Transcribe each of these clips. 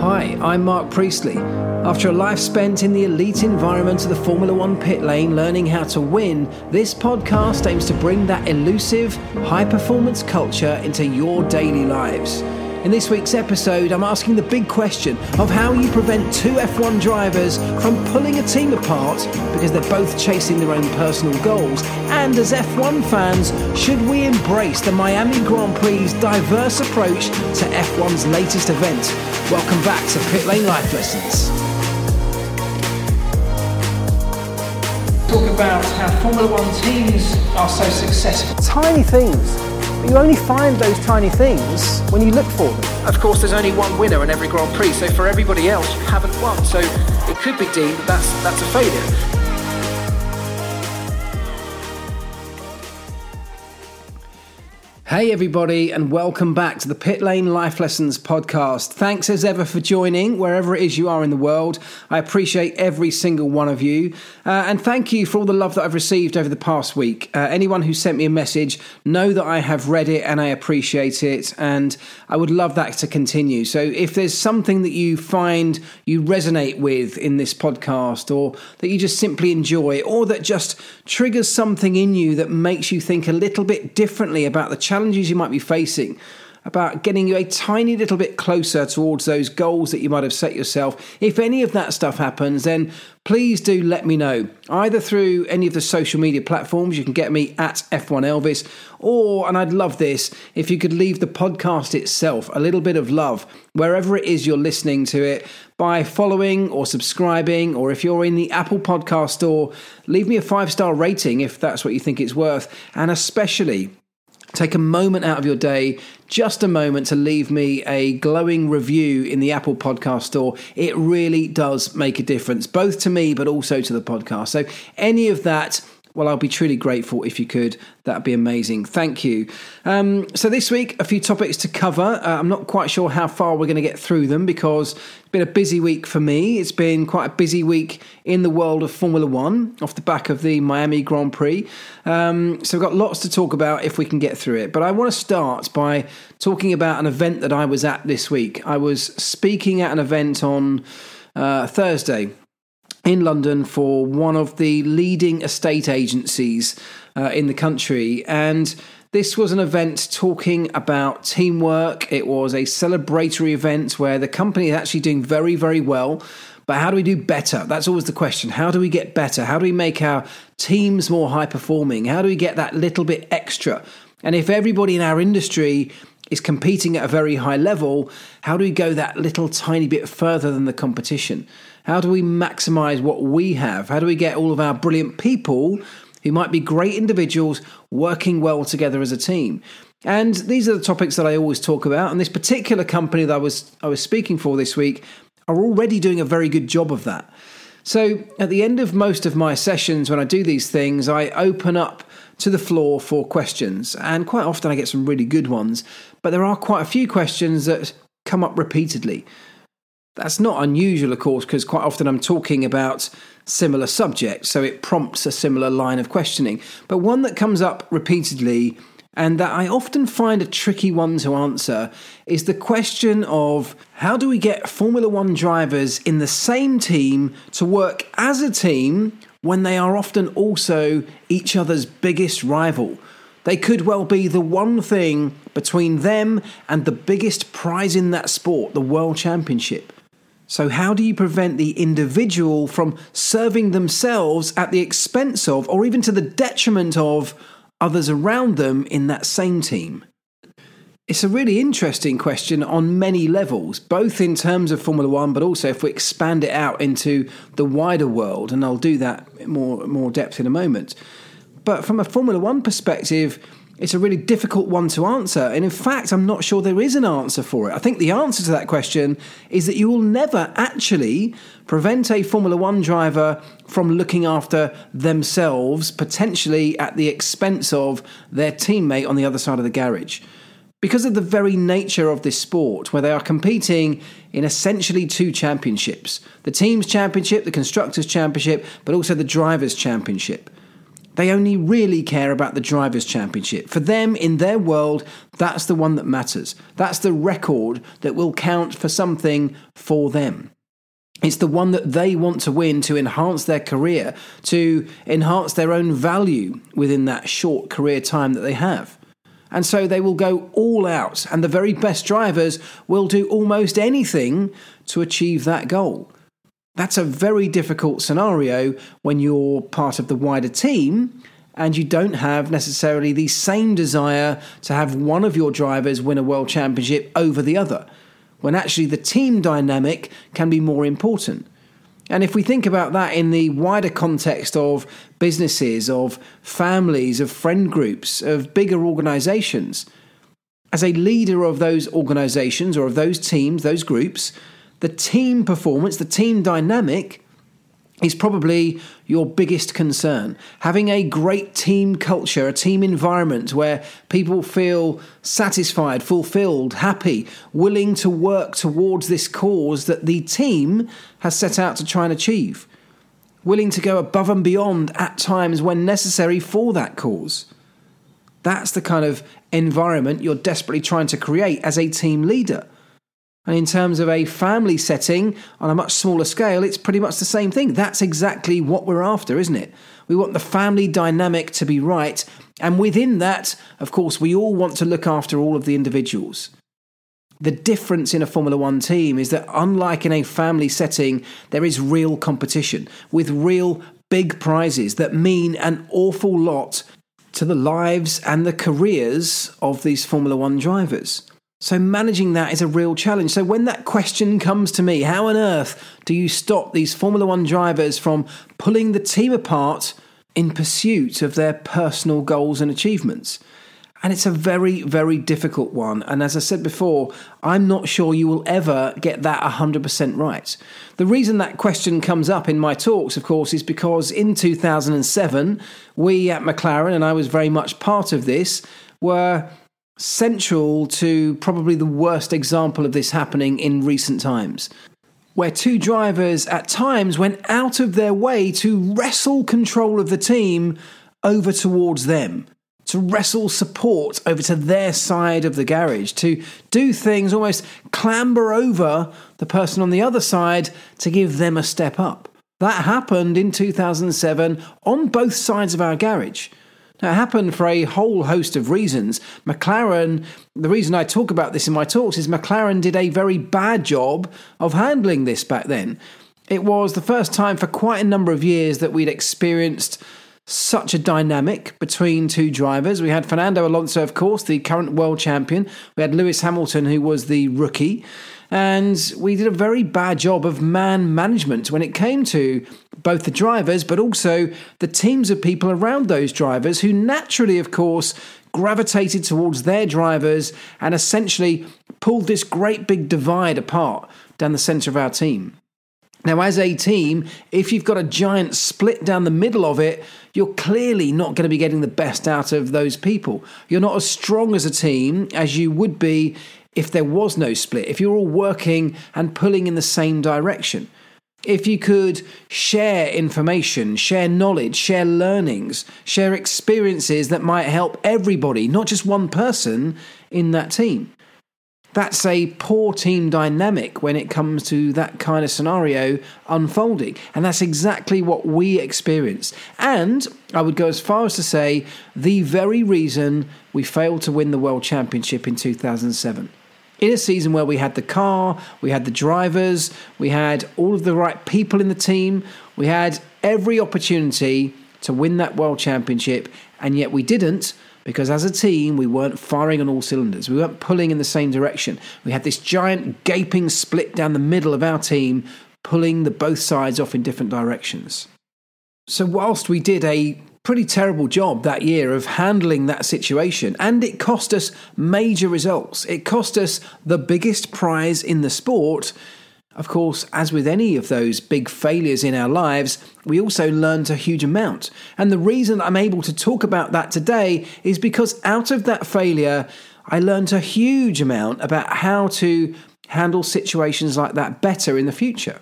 Hi, I'm Marc Priestley. After a life spent in the elite environment of the Formula One pit lane learning how to win, this podcast aims to bring that elusive, high performance culture into your daily lives. In this week's episode, I'm asking the big question of how you prevent two F1 drivers from pulling a team apart because they're both chasing their own personal goals. And as F1 fans, should we embrace the Miami Grand Prix's diverse approach to F1's latest event? Welcome back to Pit Lane Life Lessons. Talk about how Formula One teams are so successful. Tiny things but you only find those tiny things when you look for them. Of course, there's only one winner in every Grand Prix, so for everybody else, you haven't won. So it could be deemed that that's, that's a failure. Hey, everybody, and welcome back to the Pit Lane Life Lessons podcast. Thanks as ever for joining wherever it is you are in the world. I appreciate every single one of you. Uh, and thank you for all the love that I've received over the past week. Uh, anyone who sent me a message, know that I have read it and I appreciate it. And I would love that to continue. So if there's something that you find you resonate with in this podcast, or that you just simply enjoy, or that just triggers something in you that makes you think a little bit differently about the challenge challenges you might be facing, about getting you a tiny little bit closer towards those goals that you might have set yourself. If any of that stuff happens, then please do let me know. Either through any of the social media platforms, you can get me at F1 Elvis, or, and I'd love this, if you could leave the podcast itself a little bit of love wherever it is you're listening to it by following or subscribing, or if you're in the Apple Podcast Store, leave me a five star rating if that's what you think it's worth, and especially Take a moment out of your day, just a moment to leave me a glowing review in the Apple Podcast Store. It really does make a difference, both to me, but also to the podcast. So, any of that well, I'll be truly grateful if you could. That'd be amazing. Thank you. Um, so, this week, a few topics to cover. Uh, I'm not quite sure how far we're going to get through them because it's been a busy week for me. It's been quite a busy week in the world of Formula One off the back of the Miami Grand Prix. Um, so, we've got lots to talk about if we can get through it. But I want to start by talking about an event that I was at this week. I was speaking at an event on uh, Thursday in London for one of the leading estate agencies uh, in the country. And this was an event talking about teamwork. It was a celebratory event where the company is actually doing very, very well. But how do we do better? That's always the question. How do we get better? How do we make our teams more high performing? How do we get that little bit extra? And if everybody in our industry is competing at a very high level, how do we go that little tiny bit further than the competition? How do we maximize what we have? How do we get all of our brilliant people who might be great individuals working well together as a team? And these are the topics that I always talk about. And this particular company that I was I was speaking for this week are already doing a very good job of that. So at the end of most of my sessions when I do these things, I open up to the floor for questions. And quite often I get some really good ones, but there are quite a few questions that come up repeatedly. That's not unusual, of course, because quite often I'm talking about similar subjects, so it prompts a similar line of questioning. But one that comes up repeatedly and that I often find a tricky one to answer is the question of how do we get Formula One drivers in the same team to work as a team when they are often also each other's biggest rival? They could well be the one thing between them and the biggest prize in that sport, the World Championship. So, how do you prevent the individual from serving themselves at the expense of, or even to the detriment of, others around them in that same team? It's a really interesting question on many levels, both in terms of Formula One, but also if we expand it out into the wider world, and I'll do that more more depth in a moment. But from a Formula One perspective, it's a really difficult one to answer. And in fact, I'm not sure there is an answer for it. I think the answer to that question is that you will never actually prevent a Formula One driver from looking after themselves, potentially at the expense of their teammate on the other side of the garage. Because of the very nature of this sport, where they are competing in essentially two championships the Teams Championship, the Constructors Championship, but also the Drivers' Championship They only really care about the Drivers' Championship. For them, in their world, that's the one that matters. That's the record that will count for something for them. It's the one that they want to win to enhance their career, to enhance their own value within that short career time that they have. And so they will go all out, and the very best drivers will do almost anything to achieve that goal. That's a very difficult scenario when you're part of the wider team and you don't have necessarily the same desire to have one of your drivers win a world championship over the other, when actually the team dynamic can be more important. And if we think about that in the wider context of businesses, of families, of friend groups, of bigger organizations, as a leader of those organizations or of those teams, those groups, the team performance, the team dynamic is probably your biggest concern. Having a great team culture, a team environment where people feel satisfied, fulfilled, happy, willing to work towards this cause that the team has set out to try and achieve, willing to go above and beyond at times when necessary for that cause. That's the kind of environment you're desperately trying to create as a team leader. And in terms of a family setting on a much smaller scale, it's pretty much the same thing. That's exactly what we're after, isn't it? We want the family dynamic to be right. And within that, of course, we all want to look after all of the individuals. The difference in a Formula One team is that, unlike in a family setting, there is real competition with real big prizes that mean an awful lot to the lives and the careers of these Formula One drivers. So, managing that is a real challenge. So, when that question comes to me, how on earth do you stop these Formula One drivers from pulling the team apart in pursuit of their personal goals and achievements? And it's a very, very difficult one. And as I said before, I'm not sure you will ever get that 100% right. The reason that question comes up in my talks, of course, is because in 2007, we at McLaren, and I was very much part of this, were central to probably the worst example of this happening in recent times. Where two drivers at times went out of their way to wrestle control of the team over towards them, to wrestle support over to their side of the garage, to do things almost clamber over the person on the other side to give them a step up. That happened in 2007 on both sides of our garage. It happened for a whole host of reasons. McLaren, the reason I talk about this in my talks is McLaren did a very bad job of handling this back then. It was the first time for quite a number of years that we'd experienced such a dynamic between two drivers. We had Fernando Alonso, of course, the current world champion. We had Lewis Hamilton, who was the rookie. And we did a very bad job of man management when it came to both the drivers, but also the teams of people around those drivers who naturally, of course, gravitated towards their drivers and essentially pulled this great big divide apart down the centre of our team. Now, as a team, if you've got a giant split down the middle of it, you're clearly not going to be getting the best out of those people. You're not as strong as a team as you would be if there was no split, if you're all working and pulling in the same direction. If you could share information, share knowledge, share learnings, share experiences that might help everybody, not just one person in that team. That's a poor team dynamic when it comes to that kind of scenario unfolding. And that's exactly what we experienced. And I would go as far as to say the very reason we failed to win the World Championship in 2007 in a season where we had the car, we had the drivers, we had all of the right people in the team, we had every opportunity to win that world championship, and yet we didn't because as a team we weren't firing on all cylinders. We weren't pulling in the same direction. We had this giant gaping split down the middle of our team, pulling the both sides off in different directions. So whilst we did a pretty terrible job that year of handling that situation, and it cost us major results. It cost us the biggest prize in the sport. Of course, as with any of those big failures in our lives, we also learned a huge amount. And the reason I'm able to talk about that today is because out of that failure, I learned a huge amount about how to handle situations like that better in the future.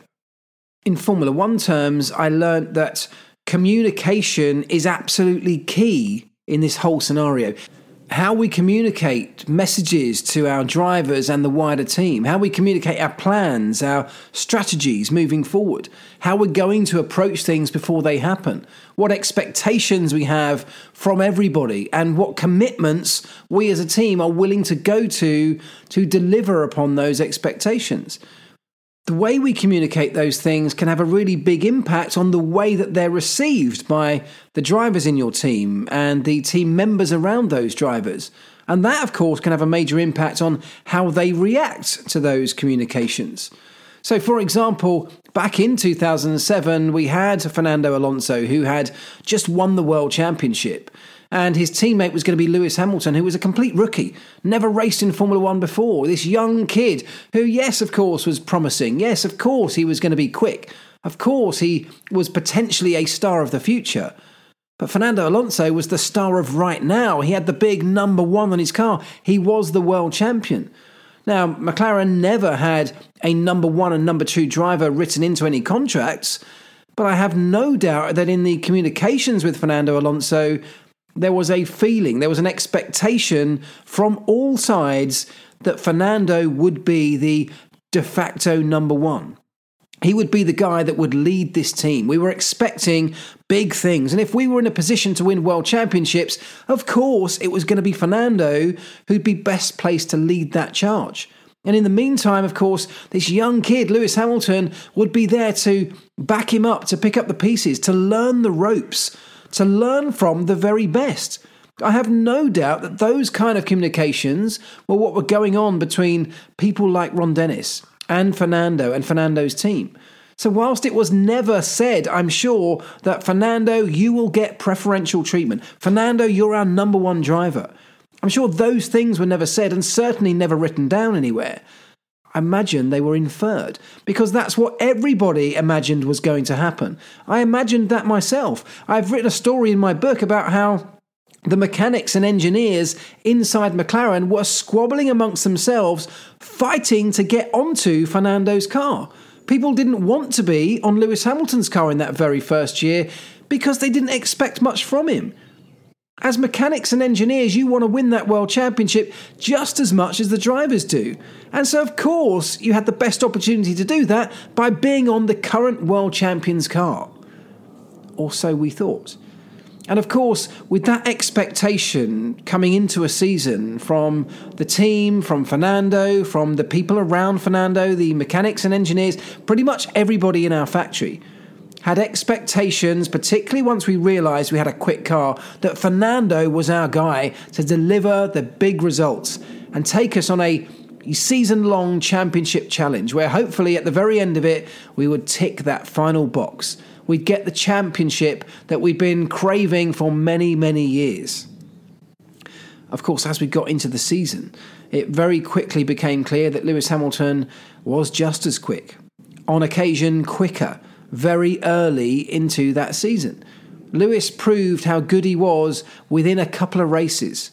In Formula One terms, I learned that communication is absolutely key in this whole scenario. How we communicate messages to our drivers and the wider team, how we communicate our plans, our strategies moving forward, how we're going to approach things before they happen, what expectations we have from everybody, and what commitments we as a team are willing to go to to deliver upon those expectations the way we communicate those things can have a really big impact on the way that they're received by the drivers in your team and the team members around those drivers. And that, of course, can have a major impact on how they react to those communications. So, for example, back in 2007, we had Fernando Alonso, who had just won the World Championship and his teammate was going to be Lewis Hamilton, who was a complete rookie, never raced in Formula One before. This young kid, who, yes, of course, was promising. Yes, of course, he was going to be quick. Of course, he was potentially a star of the future. But Fernando Alonso was the star of right now. He had the big number one on his car. He was the world champion. Now, McLaren never had a number one and number two driver written into any contracts, but I have no doubt that in the communications with Fernando Alonso, there was a feeling, there was an expectation from all sides that Fernando would be the de facto number one. He would be the guy that would lead this team. We were expecting big things. And if we were in a position to win world championships, of course, it was going to be Fernando who'd be best placed to lead that charge. And in the meantime, of course, this young kid, Lewis Hamilton, would be there to back him up, to pick up the pieces, to learn the ropes to learn from the very best. I have no doubt that those kind of communications were what were going on between people like Ron Dennis and Fernando and Fernando's team. So, whilst it was never said, I'm sure that Fernando, you will get preferential treatment. Fernando, you're our number one driver. I'm sure those things were never said and certainly never written down anywhere. I imagine they were inferred because that's what everybody imagined was going to happen. I imagined that myself. I've written a story in my book about how the mechanics and engineers inside McLaren were squabbling amongst themselves, fighting to get onto Fernando's car. People didn't want to be on Lewis Hamilton's car in that very first year because they didn't expect much from him. As mechanics and engineers, you want to win that world championship just as much as the drivers do. And so, of course, you had the best opportunity to do that by being on the current world champion's car. Or so we thought. And of course, with that expectation coming into a season from the team, from Fernando, from the people around Fernando, the mechanics and engineers, pretty much everybody in our factory had expectations, particularly once we realised we had a quick car, that Fernando was our guy to deliver the big results and take us on a season long championship challenge where hopefully at the very end of it we would tick that final box. We'd get the championship that we'd been craving for many, many years. Of course, as we got into the season, it very quickly became clear that Lewis Hamilton was just as quick, on occasion quicker very early into that season. Lewis proved how good he was within a couple of races.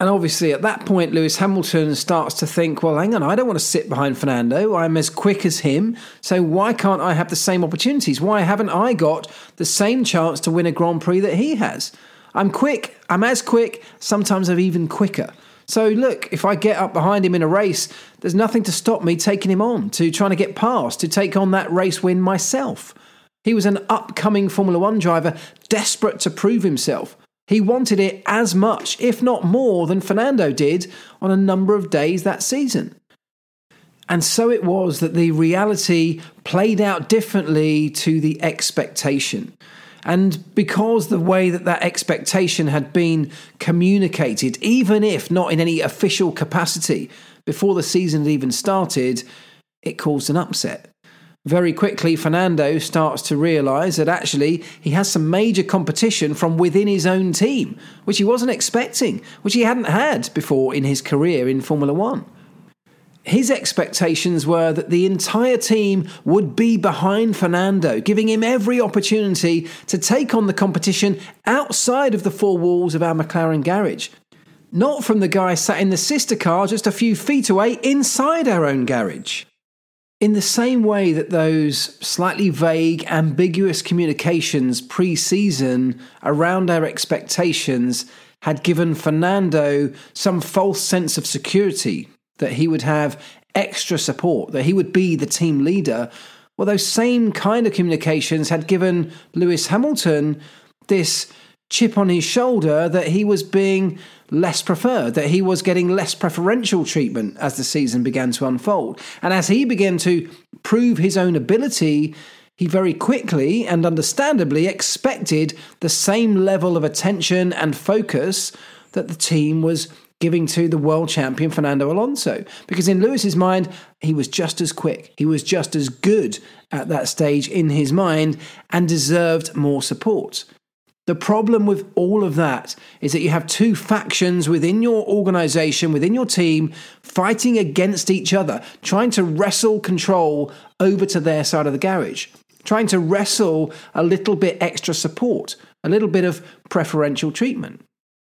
And obviously, at that point, Lewis Hamilton starts to think, well, hang on, I don't want to sit behind Fernando. I'm as quick as him. So why can't I have the same opportunities? Why haven't I got the same chance to win a Grand Prix that he has? I'm quick. I'm as quick. Sometimes I'm even quicker. So look, if I get up behind him in a race, there's nothing to stop me taking him on, to trying to get past, to take on that race win myself. He was an upcoming Formula One driver, desperate to prove himself. He wanted it as much, if not more, than Fernando did on a number of days that season. And so it was that the reality played out differently to the expectation. And because the way that that expectation had been communicated, even if not in any official capacity before the season had even started, it caused an upset. Very quickly, Fernando starts to realise that actually he has some major competition from within his own team, which he wasn't expecting, which he hadn't had before in his career in Formula One his expectations were that the entire team would be behind Fernando, giving him every opportunity to take on the competition outside of the four walls of our McLaren garage. Not from the guy sat in the sister car just a few feet away inside our own garage. In the same way that those slightly vague, ambiguous communications pre season around our expectations had given Fernando some false sense of security that he would have extra support, that he would be the team leader. Well, those same kind of communications had given Lewis Hamilton this chip on his shoulder that he was being less preferred, that he was getting less preferential treatment as the season began to unfold. And as he began to prove his own ability, he very quickly and understandably expected the same level of attention and focus that the team was giving to the world champion Fernando Alonso. Because in Lewis's mind, he was just as quick, he was just as good at that stage in his mind and deserved more support. The problem with all of that is that you have two factions within your organization, within your team, fighting against each other, trying to wrestle control over to their side of the garage, trying to wrestle a little bit extra support, a little bit of preferential treatment.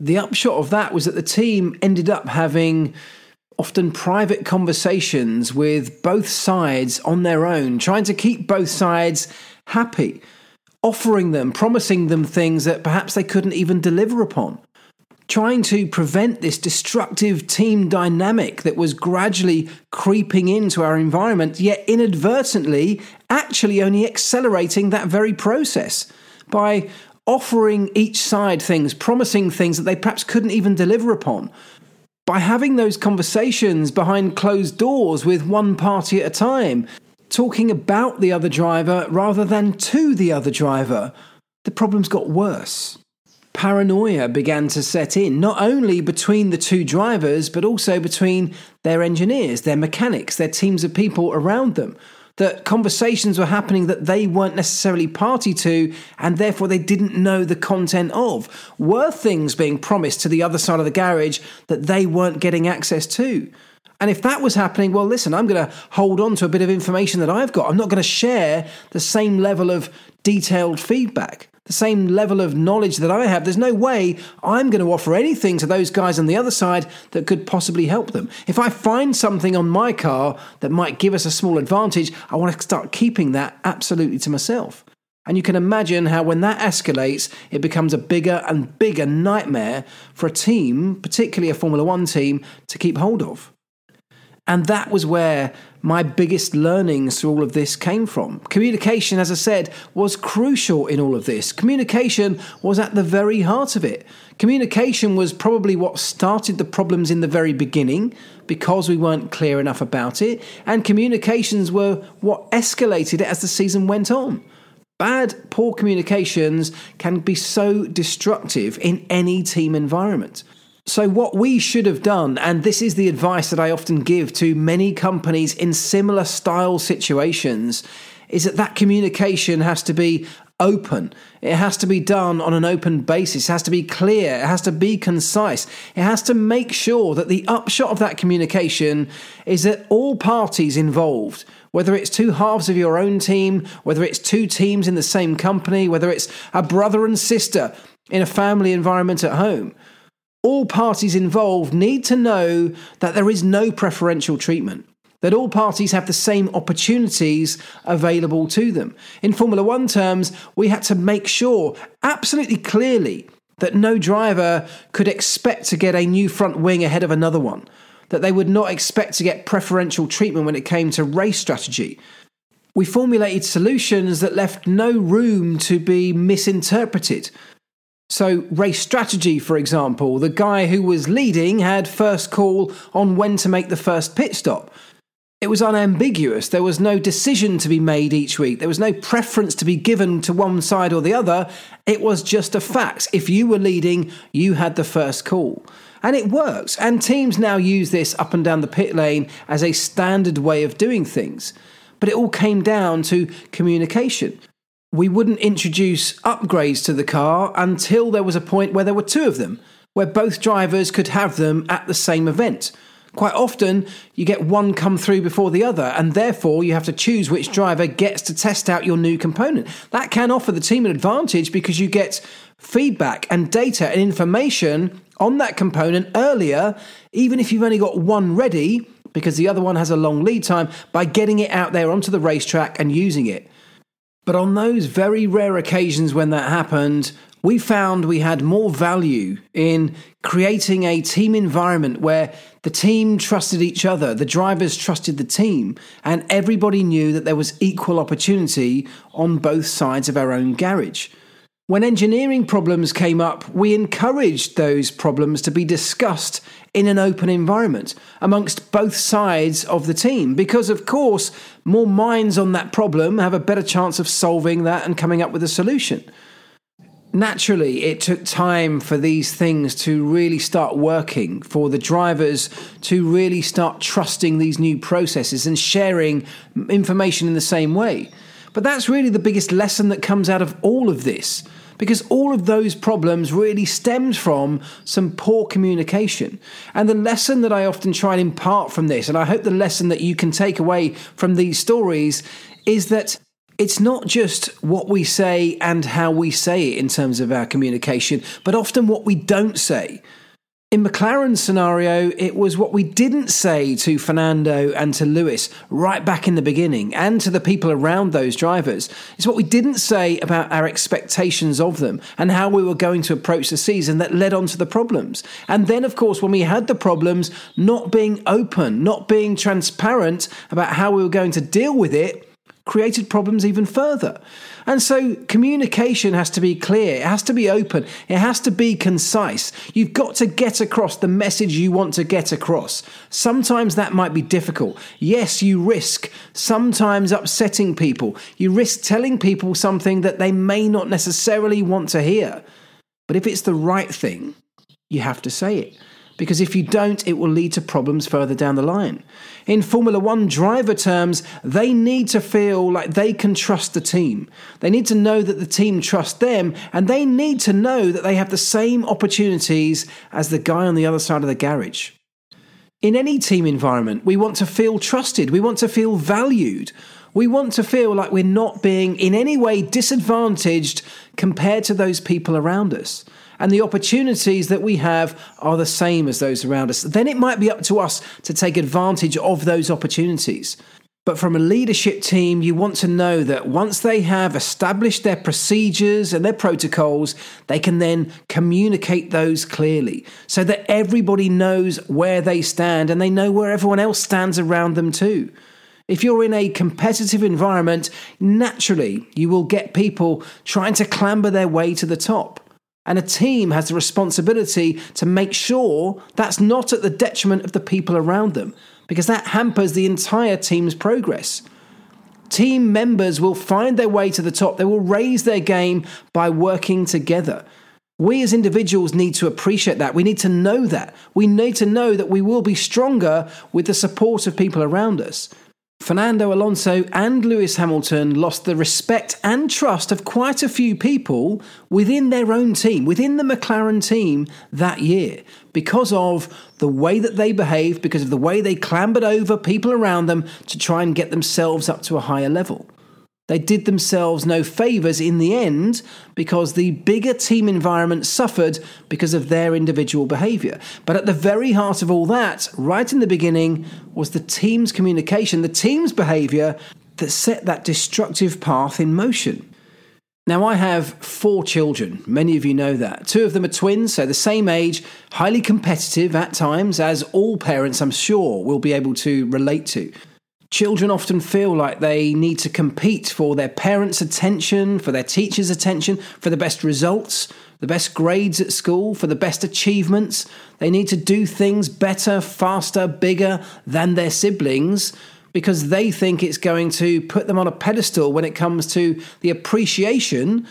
The upshot of that was that the team ended up having often private conversations with both sides on their own, trying to keep both sides happy offering them, promising them things that perhaps they couldn't even deliver upon. Trying to prevent this destructive team dynamic that was gradually creeping into our environment, yet inadvertently actually only accelerating that very process by offering each side things, promising things that they perhaps couldn't even deliver upon. By having those conversations behind closed doors with one party at a time, talking about the other driver rather than to the other driver, the problems got worse. Paranoia began to set in, not only between the two drivers, but also between their engineers, their mechanics, their teams of people around them. That conversations were happening that they weren't necessarily party to, and therefore they didn't know the content of. Were things being promised to the other side of the garage that they weren't getting access to? And if that was happening, well, listen, I'm going to hold on to a bit of information that I've got. I'm not going to share the same level of detailed feedback, the same level of knowledge that I have. There's no way I'm going to offer anything to those guys on the other side that could possibly help them. If I find something on my car that might give us a small advantage, I want to start keeping that absolutely to myself. And you can imagine how, when that escalates, it becomes a bigger and bigger nightmare for a team, particularly a Formula One team, to keep hold of. And that was where my biggest learnings through all of this came from. Communication, as I said, was crucial in all of this. Communication was at the very heart of it. Communication was probably what started the problems in the very beginning because we weren't clear enough about it. And communications were what escalated it as the season went on. Bad, poor communications can be so destructive in any team environment. So, what we should have done, and this is the advice that I often give to many companies in similar style situations, is that that communication has to be open. It has to be done on an open basis. It has to be clear. It has to be concise. It has to make sure that the upshot of that communication is that all parties involved, whether it's two halves of your own team, whether it's two teams in the same company, whether it's a brother and sister in a family environment at home, all parties involved need to know that there is no preferential treatment, that all parties have the same opportunities available to them. In Formula One terms, we had to make sure absolutely clearly that no driver could expect to get a new front wing ahead of another one, that they would not expect to get preferential treatment when it came to race strategy. We formulated solutions that left no room to be misinterpreted so, race strategy, for example, the guy who was leading had first call on when to make the first pit stop. It was unambiguous. There was no decision to be made each week. There was no preference to be given to one side or the other. It was just a fact. If you were leading, you had the first call. And it works. And teams now use this up and down the pit lane as a standard way of doing things. But it all came down to communication we wouldn't introduce upgrades to the car until there was a point where there were two of them, where both drivers could have them at the same event. Quite often, you get one come through before the other, and therefore you have to choose which driver gets to test out your new component. That can offer the team an advantage because you get feedback and data and information on that component earlier, even if you've only got one ready because the other one has a long lead time by getting it out there onto the racetrack and using it. But on those very rare occasions when that happened, we found we had more value in creating a team environment where the team trusted each other, the drivers trusted the team, and everybody knew that there was equal opportunity on both sides of our own garage. When engineering problems came up, we encouraged those problems to be discussed in an open environment amongst both sides of the team because, of course, more minds on that problem have a better chance of solving that and coming up with a solution naturally, it took time for these things to really start working, for the drivers to really start trusting these new processes and sharing information in the same way. But that's really the biggest lesson that comes out of all of this. Because all of those problems really stemmed from some poor communication. And the lesson that I often try and impart from this, and I hope the lesson that you can take away from these stories, is that it's not just what we say and how we say it in terms of our communication, but often what we don't say. In McLaren's scenario, it was what we didn't say to Fernando and to Lewis right back in the beginning and to the people around those drivers. It's what we didn't say about our expectations of them and how we were going to approach the season that led on to the problems. And then, of course, when we had the problems, not being open, not being transparent about how we were going to deal with it created problems even further. And so communication has to be clear, it has to be open, it has to be concise. You've got to get across the message you want to get across. Sometimes that might be difficult. Yes, you risk sometimes upsetting people, you risk telling people something that they may not necessarily want to hear. But if it's the right thing, you have to say it because if you don't, it will lead to problems further down the line. In Formula One driver terms, they need to feel like they can trust the team. They need to know that the team trusts them, and they need to know that they have the same opportunities as the guy on the other side of the garage. In any team environment, we want to feel trusted, we want to feel valued. We want to feel like we're not being in any way disadvantaged compared to those people around us and the opportunities that we have are the same as those around us, then it might be up to us to take advantage of those opportunities. But from a leadership team, you want to know that once they have established their procedures and their protocols, they can then communicate those clearly so that everybody knows where they stand and they know where everyone else stands around them too. If you're in a competitive environment, naturally you will get people trying to clamber their way to the top. And a team has the responsibility to make sure that's not at the detriment of the people around them, because that hampers the entire team's progress. Team members will find their way to the top, they will raise their game by working together. We as individuals need to appreciate that. We need to know that. We need to know that we will be stronger with the support of people around us. Fernando Alonso and Lewis Hamilton lost the respect and trust of quite a few people within their own team, within the McLaren team that year, because of the way that they behaved, because of the way they clambered over people around them to try and get themselves up to a higher level. They did themselves no favours in the end because the bigger team environment suffered because of their individual behaviour. But at the very heart of all that, right in the beginning, was the team's communication, the team's behaviour that set that destructive path in motion. Now, I have four children. Many of you know that. Two of them are twins, so the same age, highly competitive at times, as all parents, I'm sure, will be able to relate to. Children often feel like they need to compete for their parents' attention, for their teachers' attention, for the best results, the best grades at school, for the best achievements. They need to do things better, faster, bigger than their siblings because they think it's going to put them on a pedestal when it comes to the appreciation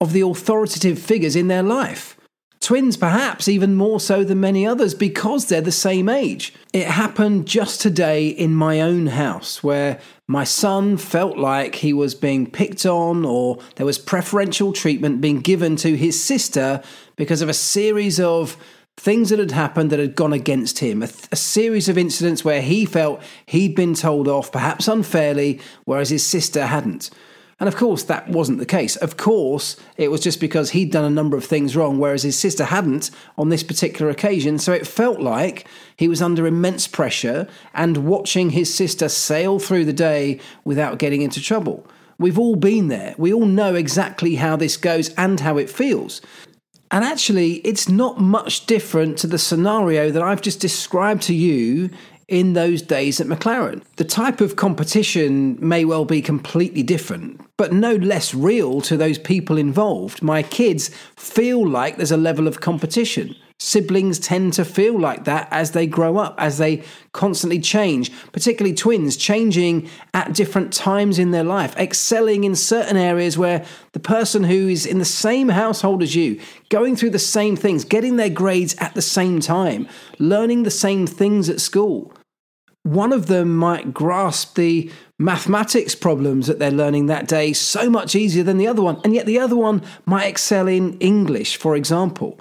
of the authoritative figures in their life. Twins, perhaps even more so than many others because they're the same age. It happened just today in my own house where my son felt like he was being picked on or there was preferential treatment being given to his sister because of a series of things that had happened that had gone against him, a, th- a, series of incidents where he felt he'd been told off, perhaps unfairly, whereas his sister hadn't. And of course, that wasn't the case. Of course, it was just because he'd done a number of things wrong, whereas his sister hadn't on this particular occasion. So it felt like he was under immense pressure and watching his sister sail through the day without getting into trouble. We've all been there. We all know exactly how this goes and how it feels. And actually, it's not much different to the scenario that I've just described to you in those days at McLaren. The type of competition may well be completely different, but no less real to those people involved. My kids feel like there's a level of competition. Siblings tend to feel like that as they grow up, as they constantly change, particularly twins changing at different times in their life, excelling in certain areas where the person who is in the same household as you, going through the same things, getting their grades at the same time, learning the same things at school. One of them might grasp the mathematics problems that they're learning that day so much easier than the other one, and yet the other one might excel in English, for example.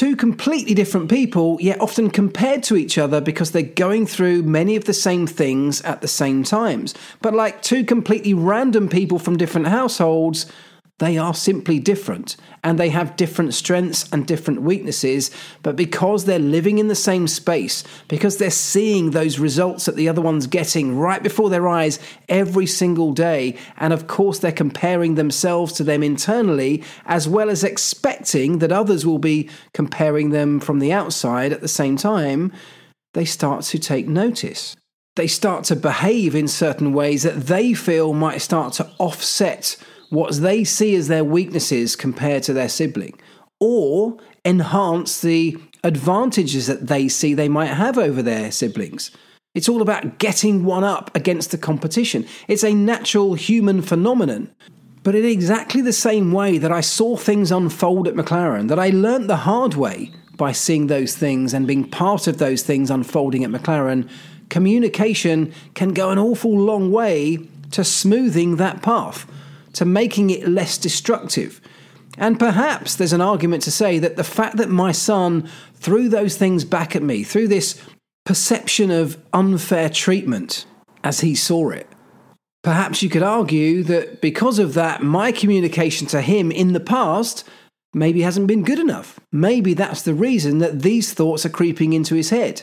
Two completely different people, yet often compared to each other because they're going through many of the same things at the same times. But like two completely random people from different households, they are simply different and they have different strengths and different weaknesses. But because they're living in the same space, because they're seeing those results that the other one's getting right before their eyes every single day, and of course they're comparing themselves to them internally, as well as expecting that others will be comparing them from the outside at the same time, they start to take notice. They start to behave in certain ways that they feel might start to offset what they see as their weaknesses compared to their sibling, or enhance the advantages that they see they might have over their siblings. It's all about getting one up against the competition. It's a natural human phenomenon. But in exactly the same way that I saw things unfold at McLaren, that I learnt the hard way by seeing those things and being part of those things unfolding at McLaren, communication can go an awful long way to smoothing that path to making it less destructive. And perhaps there's an argument to say that the fact that my son threw those things back at me, through this perception of unfair treatment as he saw it, perhaps you could argue that because of that, my communication to him in the past maybe hasn't been good enough. Maybe that's the reason that these thoughts are creeping into his head.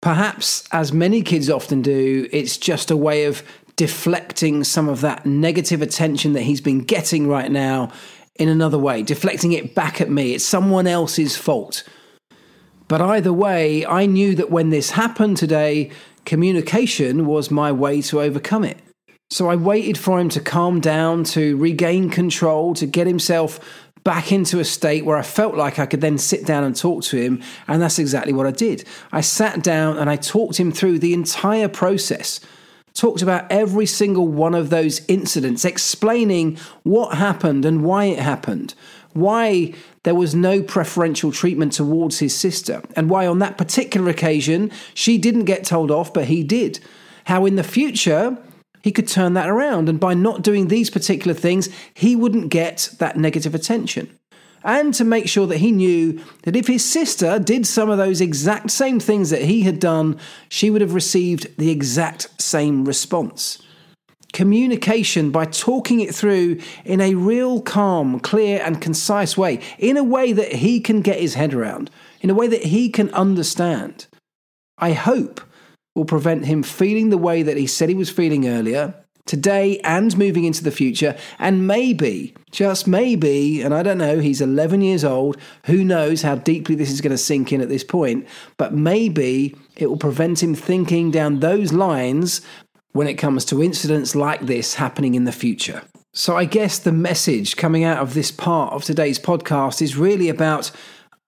Perhaps, as many kids often do, it's just a way of deflecting some of that negative attention that he's been getting right now in another way, deflecting it back at me. It's someone else's fault. But either way, I knew that when this happened today, communication was my way to overcome it. So I waited for him to calm down, to regain control, to get himself back into a state where I felt like I could then sit down and talk to him. And that's exactly what I did. I sat down and I talked him through the entire process talked about every single one of those incidents, explaining what happened and why it happened, why there was no preferential treatment towards his sister, and why on that particular occasion she didn't get told off, but he did. How in the future, he could turn that around, and by not doing these particular things, he wouldn't get that negative attention and to make sure that he knew that if his sister did some of those exact same things that he had done, she would have received the exact same response. Communication by talking it through in a real calm, clear, and concise way, in a way that he can get his head around, in a way that he can understand. I hope will prevent him feeling the way that he said he was feeling earlier today and moving into the future. And maybe, just maybe, and I don't know, he's 11 years old. Who knows how deeply this is going to sink in at this point? But maybe it will prevent him thinking down those lines when it comes to incidents like this happening in the future. So I guess the message coming out of this part of today's podcast is really about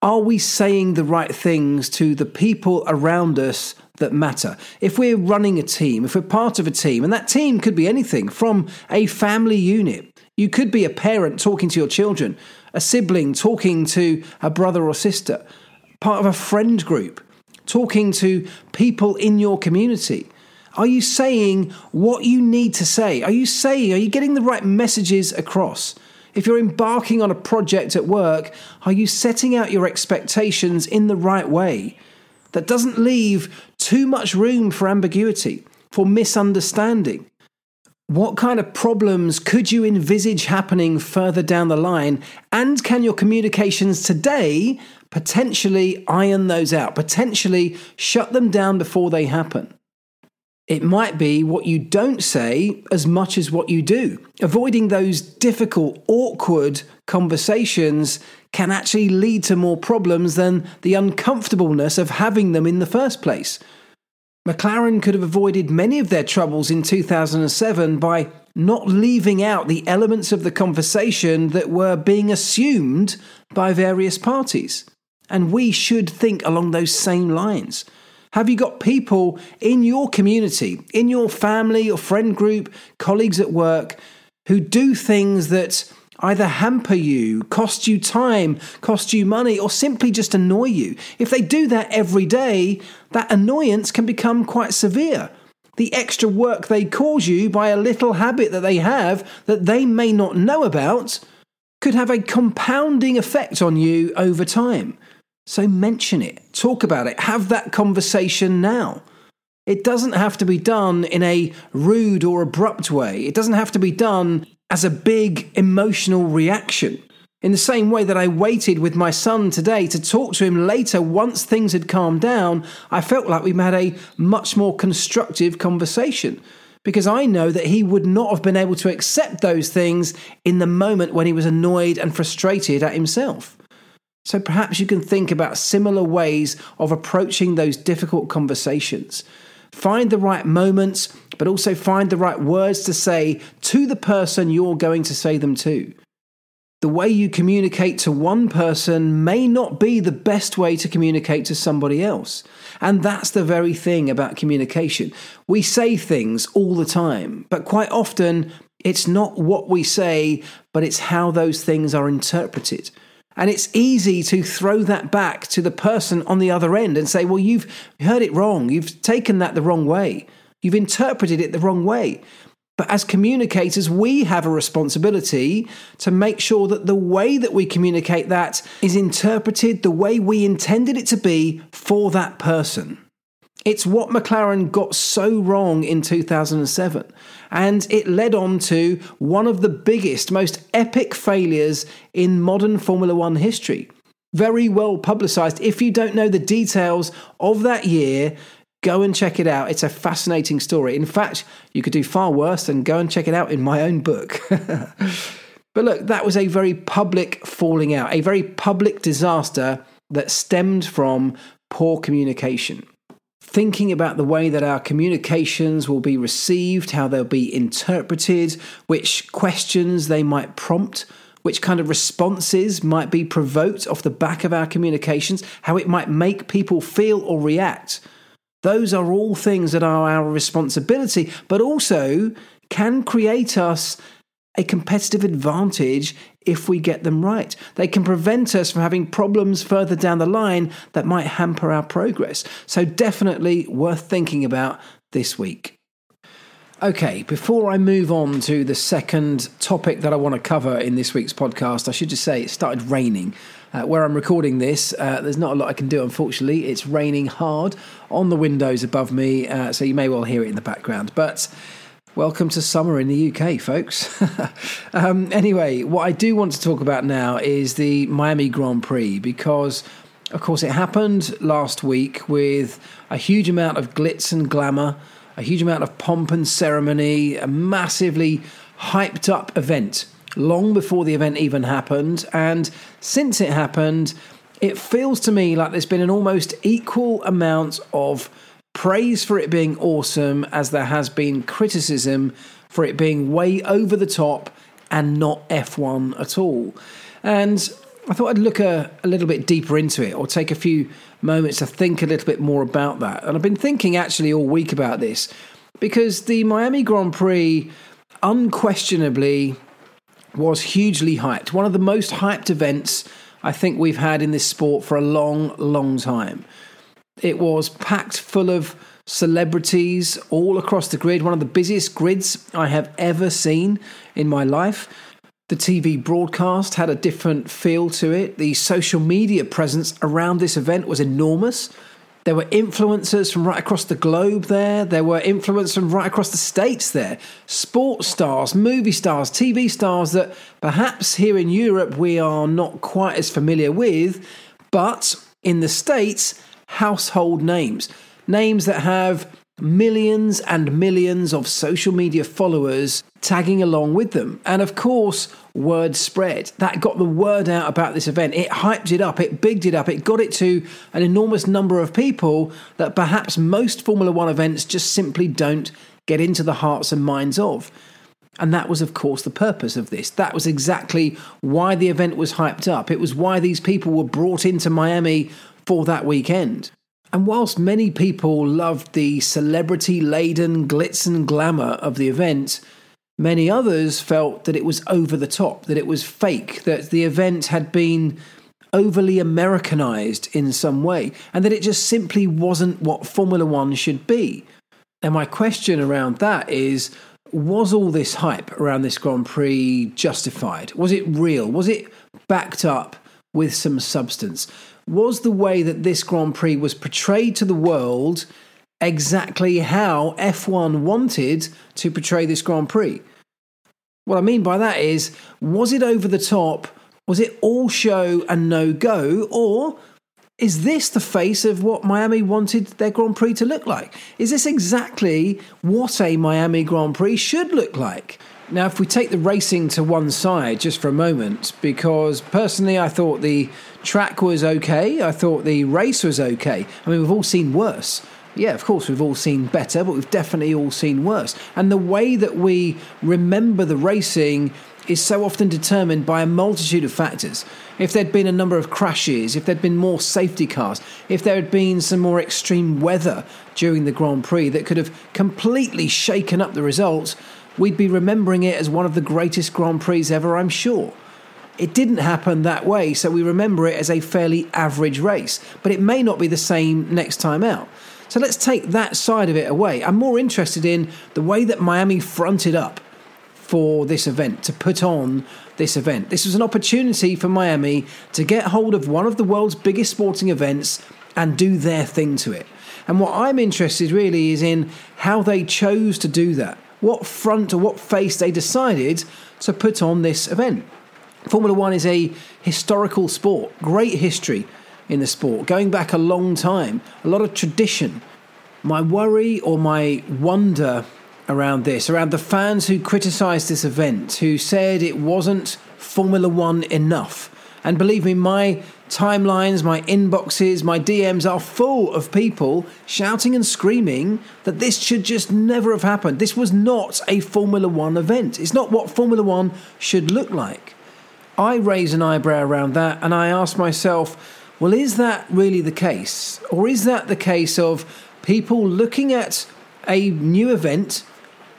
are we saying the right things to the people around us that matter. If we're running a team, if we're part of a team, and that team could be anything from a family unit, you could be a parent talking to your children, a sibling talking to a brother or sister, part of a friend group, talking to people in your community. Are you saying what you need to say? Are you saying, are you getting the right messages across? If you're embarking on a project at work, are you setting out your expectations in the right way? That doesn't leave too much room for ambiguity, for misunderstanding. What kind of problems could you envisage happening further down the line? And can your communications today potentially iron those out, potentially shut them down before they happen? It might be what you don't say as much as what you do. Avoiding those difficult, awkward conversations can actually lead to more problems than the uncomfortableness of having them in the first place. McLaren could have avoided many of their troubles in 2007 by not leaving out the elements of the conversation that were being assumed by various parties. And we should think along those same lines. Have you got people in your community, in your family or friend group, colleagues at work, who do things that either hamper you, cost you time, cost you money, or simply just annoy you. If they do that every day, that annoyance can become quite severe. The extra work they cause you by a little habit that they have that they may not know about could have a compounding effect on you over time. So mention it, talk about it, have that conversation now. It doesn't have to be done in a rude or abrupt way. It doesn't have to be done as a big emotional reaction. In the same way that I waited with my son today to talk to him later once things had calmed down, I felt like we had a much more constructive conversation because I know that he would not have been able to accept those things in the moment when he was annoyed and frustrated at himself. So perhaps you can think about similar ways of approaching those difficult conversations. Find the right moments, but also find the right words to say to the person you're going to say them to. The way you communicate to one person may not be the best way to communicate to somebody else. And that's the very thing about communication. We say things all the time, but quite often it's not what we say, but it's how those things are interpreted. And it's easy to throw that back to the person on the other end and say, well, you've heard it wrong. You've taken that the wrong way. You've interpreted it the wrong way. But as communicators, we have a responsibility to make sure that the way that we communicate that is interpreted the way we intended it to be for that person. It's what McLaren got so wrong in 2007. And it led on to one of the biggest, most epic failures in modern Formula One history. Very well publicised. If you don't know the details of that year, go and check it out. It's a fascinating story. In fact, you could do far worse than go and check it out in my own book. but look, that was a very public falling out, a very public disaster that stemmed from poor communication thinking about the way that our communications will be received, how they'll be interpreted, which questions they might prompt, which kind of responses might be provoked off the back of our communications, how it might make people feel or react. Those are all things that are our responsibility, but also can create us a competitive advantage if we get them right. They can prevent us from having problems further down the line that might hamper our progress. So, definitely worth thinking about this week. Okay, before I move on to the second topic that I want to cover in this week's podcast, I should just say it started raining. Uh, where I'm recording this, uh, there's not a lot I can do, unfortunately. It's raining hard on the windows above me, uh, so you may well hear it in the background. But Welcome to summer in the UK, folks. um, anyway, what I do want to talk about now is the Miami Grand Prix because, of course, it happened last week with a huge amount of glitz and glamour, a huge amount of pomp and ceremony, a massively hyped up event long before the event even happened. And since it happened, it feels to me like there's been an almost equal amount of praise for it being awesome as there has been criticism for it being way over the top and not F1 at all. And I thought I'd look a, a, little bit deeper into it or take a few moments to think a little bit more about that. And I've been thinking actually all week about this because the Miami Grand Prix unquestionably was hugely hyped. One of the most hyped events I think we've had in this sport for a long, long time. It was packed full of celebrities all across the grid, one of the busiest grids I have ever seen in my life. The TV broadcast had a different feel to it. The social media presence around this event was enormous. There were influencers from right across the globe there. There were influencers from right across the states there. Sports stars, movie stars, TV stars that perhaps here in Europe we are not quite as familiar with, but in the States, household names. Names that have millions and millions of social media followers tagging along with them. And of course, word spread. That got the word out about this event. It hyped it up, it bigged it up, it got it to an enormous number of people that perhaps most Formula One events just simply don't get into the hearts and minds of. And that was, of course, the purpose of this. That was exactly why the event was hyped up. It was why these people were brought into Miami for that weekend. And whilst many people loved the celebrity laden glitz and glamour of the event, many others felt that it was over the top, that it was fake, that the event had been overly Americanized in some way, and that it just simply wasn't what Formula One should be. And my question around that is was all this hype around this Grand Prix justified? Was it real? Was it backed up with some substance? Was the way that this Grand Prix was portrayed to the world exactly how F1 wanted to portray this Grand Prix. What I mean by that is, was it over the top? Was it all show and no go? Or is this the face of what Miami wanted their Grand Prix to look like? Is this exactly what a Miami Grand Prix should look like? Now, if we take the racing to one side just for a moment, because personally I thought the track was okay, I thought the race was okay. I mean, we've all seen worse. Yeah, of course, we've all seen better, but we've definitely all seen worse. And the way that we remember the racing is so often determined by a multitude of factors. If there'd been a number of crashes, if there'd been more safety cars, if there had been some more extreme weather during the Grand Prix that could have completely shaken up the results, we'd be remembering it as one of the greatest Grand Prix ever, I'm sure. It didn't happen that way, so we remember it as a fairly average race, but it may not be the same next time out. So let's take that side of it away. I'm more interested in the way that Miami fronted up for this event, to put on this event. This was an opportunity for Miami to get hold of one of the world's biggest sporting events and do their thing to it. And what I'm interested really is in how they chose to do that what front or what face they decided to put on this event. Formula One is a historical sport, great history in the sport, going back a long time, a lot of tradition. My worry or my wonder around this, around the fans who criticised this event, who said it wasn't Formula One enough. And believe me, my timelines, my inboxes, my DMs are full of people shouting and screaming that this should just never have happened. This was not a Formula One event. It's not what Formula One should look like. I raise an eyebrow around that and I ask myself, well, is that really the case? Or is that the case of people looking at a new event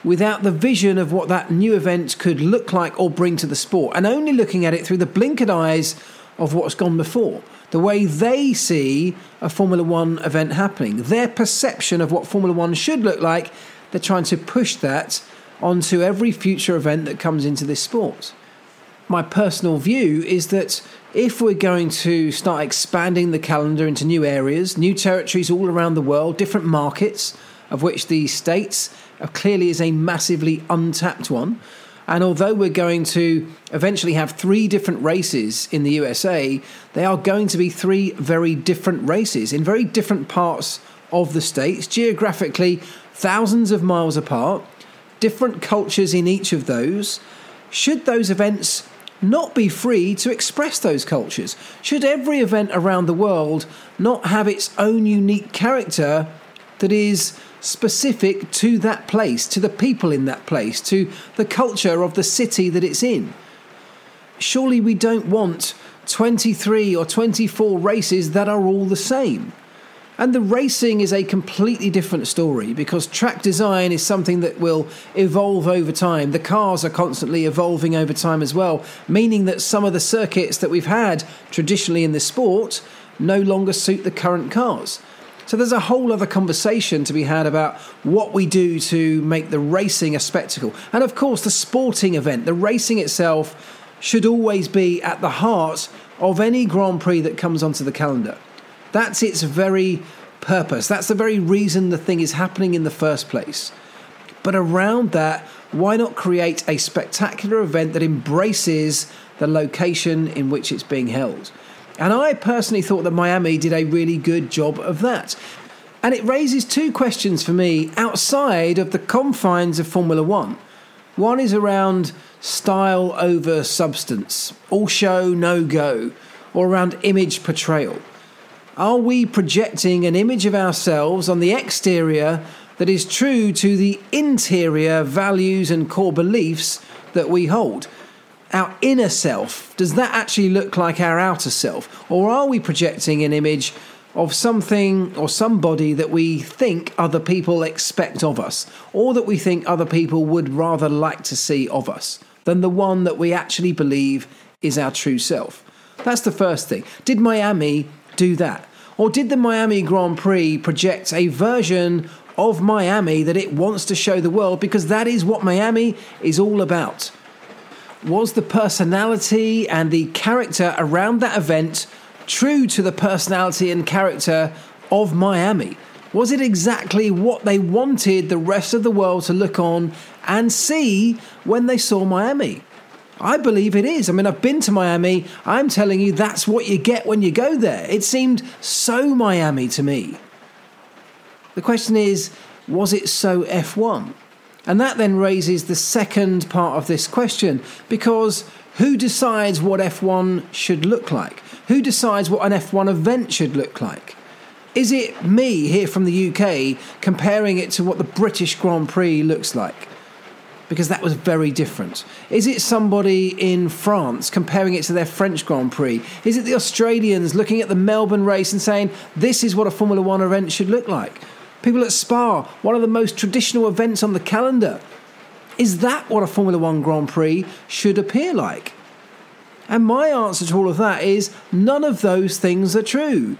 without the vision of what that new event could look like or bring to the sport and only looking at it through the blinkered eyes of what's gone before. The way they see a Formula One event happening, their perception of what Formula One should look like, they're trying to push that onto every future event that comes into this sport. My personal view is that if we're going to start expanding the calendar into new areas, new territories all around the world, different markets, of which the States clearly is a massively untapped one, and although we're going to eventually have three different races in the USA, they are going to be three very different races in very different parts of the states, geographically thousands of miles apart, different cultures in each of those. Should those events not be free to express those cultures? Should every event around the world not have its own unique character that is specific to that place, to the people in that place, to the culture of the city that it's in. Surely we don't want 23 or 24 races that are all the same. And the racing is a completely different story because track design is something that will evolve over time. The cars are constantly evolving over time as well, meaning that some of the circuits that we've had traditionally in the sport no longer suit the current cars. So there's a whole other conversation to be had about what we do to make the racing a spectacle. And of course, the sporting event, the racing itself, should always be at the heart of any Grand Prix that comes onto the calendar. That's its very purpose. That's the very reason the thing is happening in the first place. But around that, why not create a spectacular event that embraces the location in which it's being held? And I personally thought that Miami did a really good job of that. And it raises two questions for me outside of the confines of Formula One. One is around style over substance, all show, no go, or around image portrayal. Are we projecting an image of ourselves on the exterior that is true to the interior values and core beliefs that we hold? Our inner self, does that actually look like our outer self? Or are we projecting an image of something or somebody that we think other people expect of us, or that we think other people would rather like to see of us, than the one that we actually believe is our true self? That's the first thing. Did Miami do that? Or did the Miami Grand Prix project a version of Miami that it wants to show the world because that is what Miami is all about? Was the personality and the character around that event true to the personality and character of Miami? Was it exactly what they wanted the rest of the world to look on and see when they saw Miami? I believe it is. I mean, I've been to Miami. I'm telling you, that's what you get when you go there. It seemed so Miami to me. The question is, was it so F1? And that then raises the second part of this question because who decides what F1 should look like? Who decides what an F1 event should look like? Is it me here from the UK comparing it to what the British Grand Prix looks like? Because that was very different? Is it somebody in France comparing it to their French Grand Prix? Is it the Australians looking at the Melbourne race and saying, this is what a Formula One event should look like? People at Spa, one of the most traditional events on the calendar. Is that what a Formula One Grand Prix should appear like? And my answer to all of that is none of those things are true.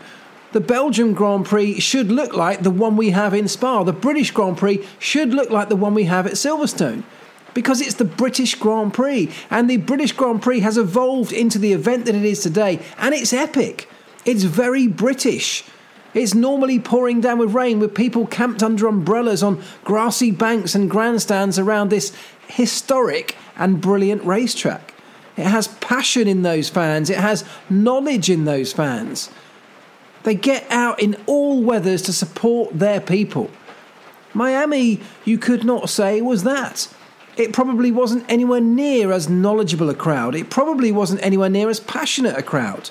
The Belgian Grand Prix should look like the one we have in Spa. The British Grand Prix should look like the one we have at Silverstone because it's the British Grand Prix. And the British Grand Prix has evolved into the event that it is today. And it's epic. It's very British. It's normally pouring down with rain with people camped under umbrellas on grassy banks and grandstands around this historic and brilliant racetrack. It has passion in those fans, it has knowledge in those fans. They get out in all weathers to support their people. Miami, you could not say, was that it probably wasn't anywhere near as knowledgeable a crowd. It probably wasn't anywhere near as passionate a crowd.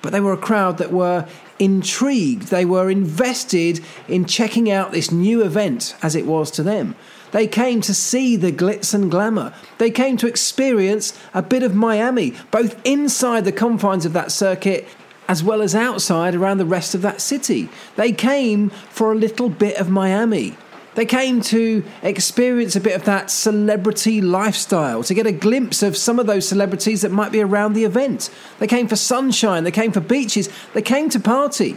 But they were a crowd that were intrigued. They were invested in checking out this new event as it was to them. They came to see the glitz and glamour. They came to experience a bit of Miami, both inside the confines of that circuit as well as outside around the rest of that city. They came for a little bit of Miami. They came to experience a bit of that celebrity lifestyle, to get a glimpse of some of those celebrities that might be around the event. They came for sunshine, they came for beaches, they came to party.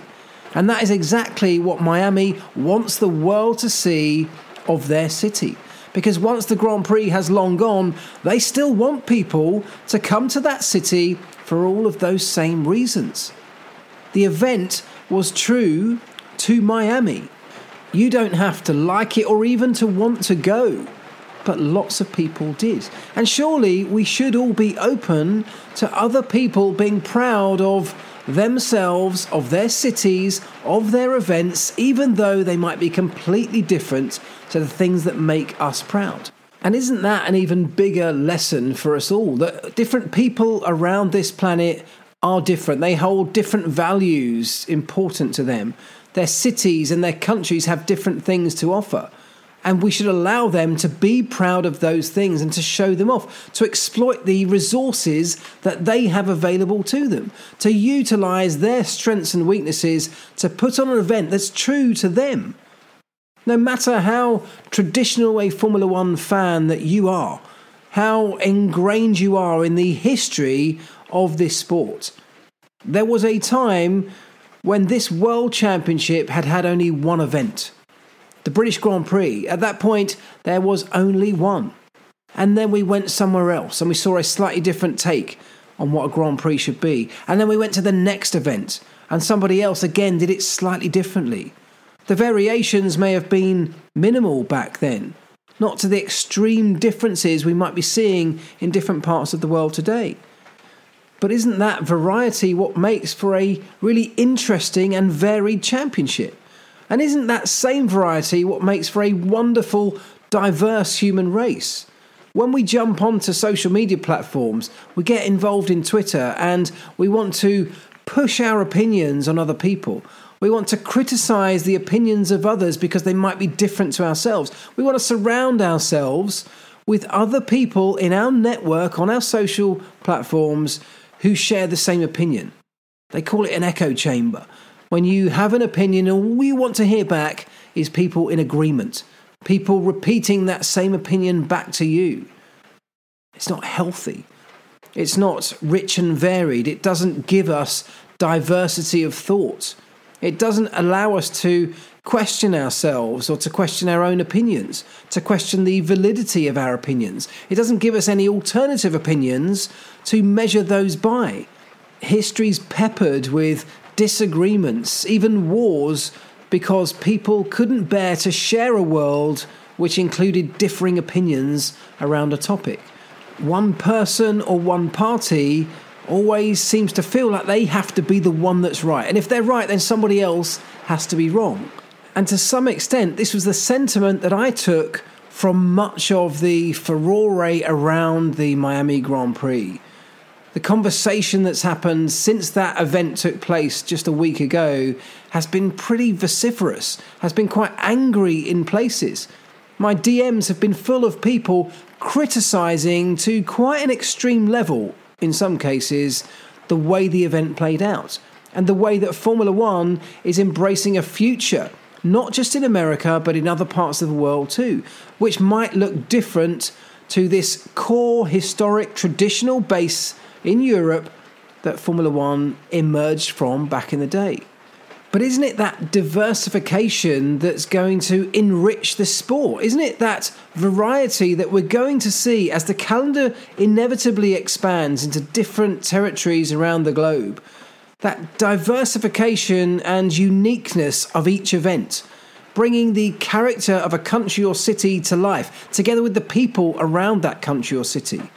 And that is exactly what Miami wants the world to see of their city. Because once the Grand Prix has long gone, they still want people to come to that city for all of those same reasons. The event was true to Miami. You don't have to like it or even to want to go. But lots of people did. And surely we should all be open to other people being proud of themselves, of their cities, of their events, even though they might be completely different to the things that make us proud. And isn't that an even bigger lesson for us all? That different people around this planet are different. They hold different values important to them their cities and their countries have different things to offer. And we should allow them to be proud of those things and to show them off, to exploit the resources that they have available to them, to utilize their strengths and weaknesses to put on an event that's true to them. No matter how traditional a Formula One fan that you are, how ingrained you are in the history of this sport, there was a time when this World Championship had had only one event the British Grand Prix. At that point, there was only one. And then we went somewhere else and we saw a slightly different take on what a Grand Prix should be. And then we went to the next event and somebody else again did it slightly differently. The variations may have been minimal back then, not to the extreme differences we might be seeing in different parts of the world today. But isn't that variety what makes for a really interesting and varied championship? And isn't that same variety what makes for a wonderful, diverse human race? When we jump onto social media platforms, we get involved in Twitter and we want to push our opinions on other people. We want to criticize the opinions of others because they might be different to ourselves. We want to surround ourselves with other people in our network, on our social platforms, who share the same opinion. They call it an echo chamber. When you have an opinion all you want to hear back is people in agreement, people repeating that same opinion back to you. It's not healthy. It's not rich and varied. It doesn't give us diversity of thought. It doesn't allow us to question ourselves or to question our own opinions, to question the validity of our opinions. It doesn't give us any alternative opinions to measure those by. History's peppered with disagreements, even wars, because people couldn't bear to share a world which included differing opinions around a topic. One person or one party always seems to feel like they have to be the one that's right. And if they're right, then somebody else has to be wrong. And to some extent, this was the sentiment that I took from much of the furore around the Miami Grand Prix. The conversation that's happened since that event took place just a week ago has been pretty vociferous, has been quite angry in places. My DMs have been full of people criticising to quite an extreme level in some cases, the way the event played out and the way that Formula One is embracing a future, not just in America, but in other parts of the world too, which might look different to this core historic traditional base in Europe that Formula One emerged from back in the day. But isn't it that diversification that's going to enrich the sport? Isn't it that variety that we're going to see as the calendar inevitably expands into different territories around the globe? That diversification and uniqueness of each event, bringing the character of a country or city to life, together with the people around that country or city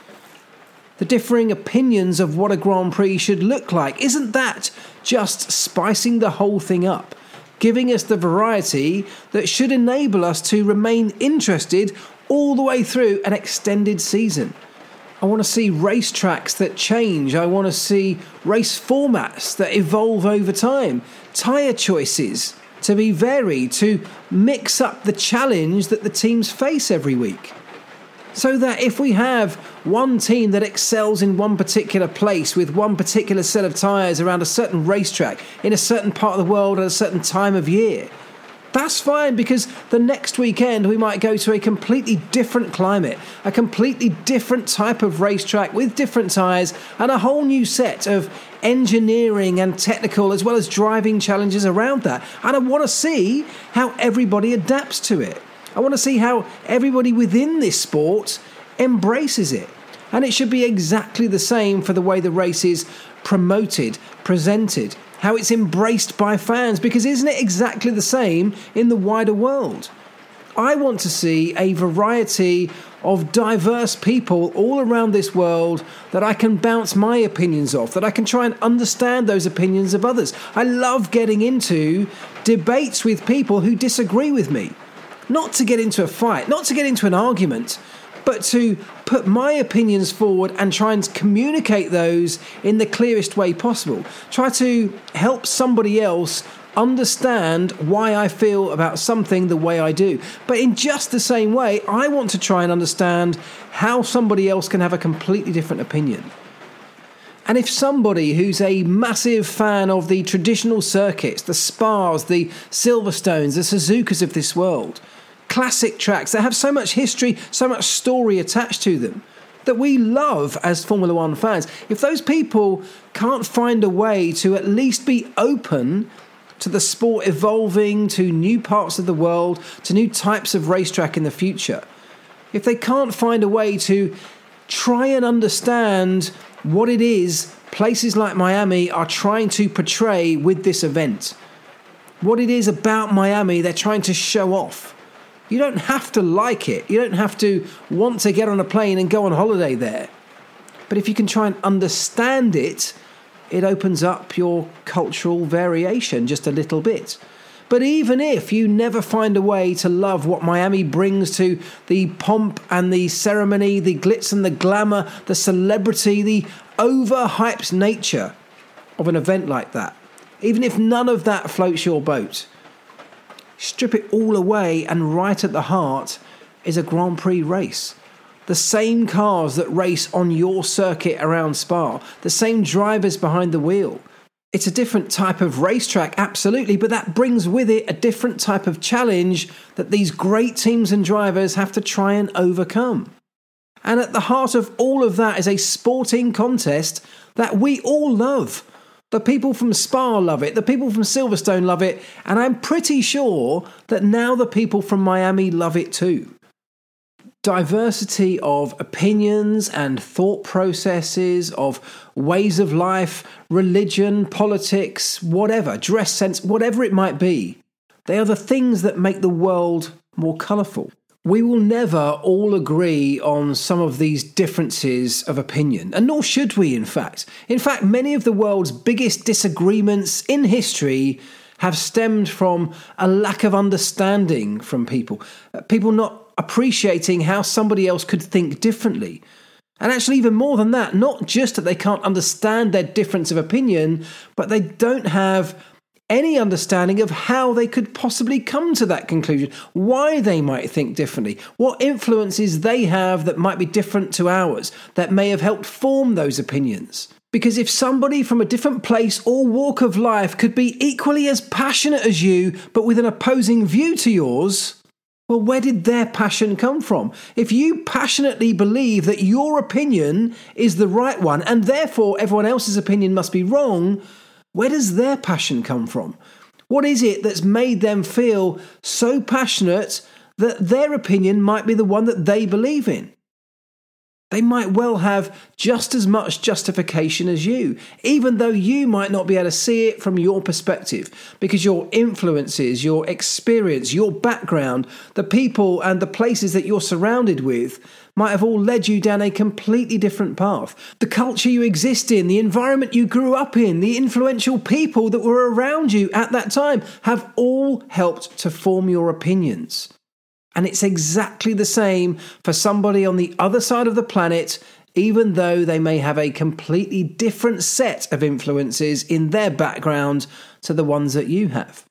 the differing opinions of what a Grand Prix should look like. Isn't that just spicing the whole thing up? Giving us the variety that should enable us to remain interested all the way through an extended season. I want to see racetracks that change. I want to see race formats that evolve over time, tyre choices to be varied, to mix up the challenge that the teams face every week. So that if we have one team that excels in one particular place with one particular set of tyres around a certain racetrack in a certain part of the world at a certain time of year, that's fine because the next weekend we might go to a completely different climate, a completely different type of racetrack with different tyres, and a whole new set of engineering and technical as well as driving challenges around that. And I want to see how everybody adapts to it. I want to see how everybody within this sport embraces it. And it should be exactly the same for the way the race is promoted, presented, how it's embraced by fans, because isn't it exactly the same in the wider world? I want to see a variety of diverse people all around this world that I can bounce my opinions off, that I can try and understand those opinions of others. I love getting into debates with people who disagree with me not to get into a fight, not to get into an argument, but to put my opinions forward and try and communicate those in the clearest way possible. Try to help somebody else understand why I feel about something the way I do. But in just the same way, I want to try and understand how somebody else can have a completely different opinion. And if somebody who's a massive fan of the traditional circuits, the Spas, the Silverstones, the Suzukas of this world, classic tracks that have so much history, so much story attached to them that we love as Formula One fans, if those people can't find a way to at least be open to the sport evolving to new parts of the world, to new types of racetrack in the future, if they can't find a way to try and understand what it is places like Miami are trying to portray with this event. What it is about Miami, they're trying to show off. You don't have to like it, you don't have to want to get on a plane and go on holiday there. But if you can try and understand it, it opens up your cultural variation just a little bit. But even if you never find a way to love what Miami brings to the pomp and the ceremony, the glitz and the glamour, the celebrity, the overhyped nature of an event like that, even if none of that floats your boat, strip it all away, and right at the heart is a Grand Prix race. The same cars that race on your circuit around Spa, the same drivers behind the wheel. It's a different type of racetrack, absolutely, but that brings with it a different type of challenge that these great teams and drivers have to try and overcome. And at the heart of all of that is a sporting contest that we all love. The people from Spa love it, the people from Silverstone love it, and I'm pretty sure that now the people from Miami love it too diversity of opinions and thought processes, of ways of life, religion, politics, whatever, dress sense, whatever it might be. They are the things that make the world more colourful. We will never all agree on some of these differences of opinion, and nor should we, in fact. In fact, many of the world's biggest disagreements in history have stemmed from a lack of understanding from people. Uh, people not appreciating how somebody else could think differently. And actually, even more than that, not just that they can't understand their difference of opinion, but they don't have any understanding of how they could possibly come to that conclusion, why they might think differently, what influences they have that might be different to ours, that may have helped form those opinions. Because if somebody from a different place or walk of life could be equally as passionate as you, but with an opposing view to yours, well, where did their passion come from? If you passionately believe that your opinion is the right one and therefore everyone else's opinion must be wrong, where does their passion come from? What is it that's made them feel so passionate that their opinion might be the one that they believe in? They might well have just as much justification as you, even though you might not be able to see it from your perspective, because your influences, your experience, your background, the people and the places that you're surrounded with might have all led you down a completely different path. The culture you exist in, the environment you grew up in, the influential people that were around you at that time have all helped to form your opinions. And it's exactly the same for somebody on the other side of the planet, even though they may have a completely different set of influences in their background to the ones that you have.